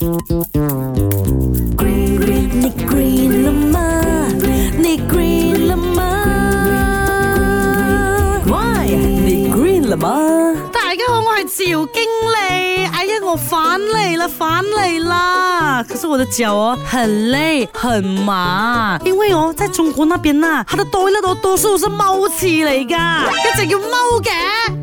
Green, green, này green là green là ma Why? Này green là ma Đại 家好，我係趙經理。我烦累了，烦累啦！可是我的脚哦很累很麻，因为哦在中国那边呐，它的多乐多多数是猫起来噶，要怎样猫嘅？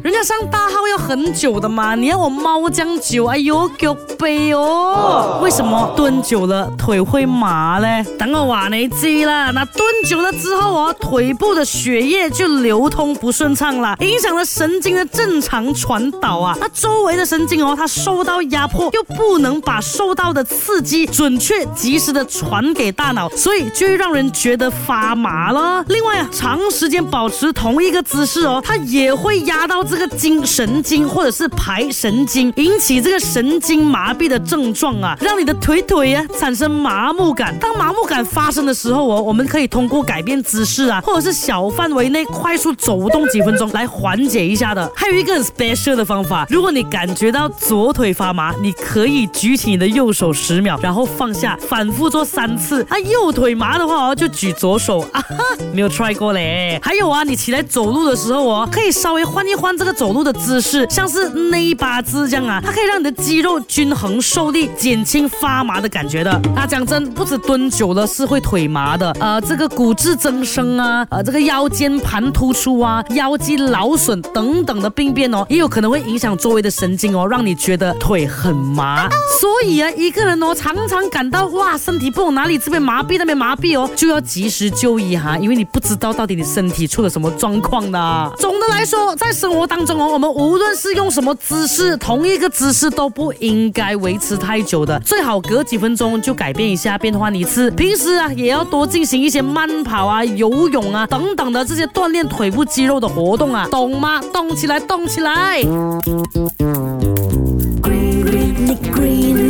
人家上大号要很久的嘛，你要我猫将久，哎呦，脚背哦，为什么蹲久了腿会麻呢？等我话你知啦，那蹲久了之后哦，腿部的血液就流通不顺畅了，影响了神经的正常传导啊，那周围的神经哦，它受到。压迫又不能把受到的刺激准确及时的传给大脑，所以就会让人觉得发麻了。另外啊，长时间保持同一个姿势哦，它也会压到这个经神经或者是排神经，引起这个神经麻痹的症状啊，让你的腿腿呀产生麻木感。当麻木感发生的时候哦，我们可以通过改变姿势啊，或者是小范围内快速走动几分钟来缓解一下的。还有一个很 special 的方法，如果你感觉到左腿发发麻，你可以举起你的右手十秒，然后放下，反复做三次。啊，右腿麻的话哦，就举左手。啊哈，没有 try 过嘞。还有啊，你起来走路的时候哦，可以稍微换一换这个走路的姿势，像是内八字这样啊，它可以让你的肌肉均衡受力，减轻发麻的感觉的。啊，讲真，不止蹲久了是会腿麻的，呃，这个骨质增生啊，呃，这个腰间盘突出啊，腰肌劳损等等的病变哦，也有可能会影响周围的神经哦，让你觉得腿。很麻，所以啊，一个人哦，常常感到哇，身体不哪里这边麻痹，那边麻痹哦，就要及时就医哈，因为你不知道到底你身体出了什么状况呢。总 的来说，在生活当中哦，我们无论是用什么姿势，同一个姿势都不应该维持太久的，最好隔几分钟就改变一下，变换一次。平时啊，也要多进行一些慢跑啊、游泳啊等等的这些锻炼腿部肌肉的活动啊，懂吗？动起来，动起来！green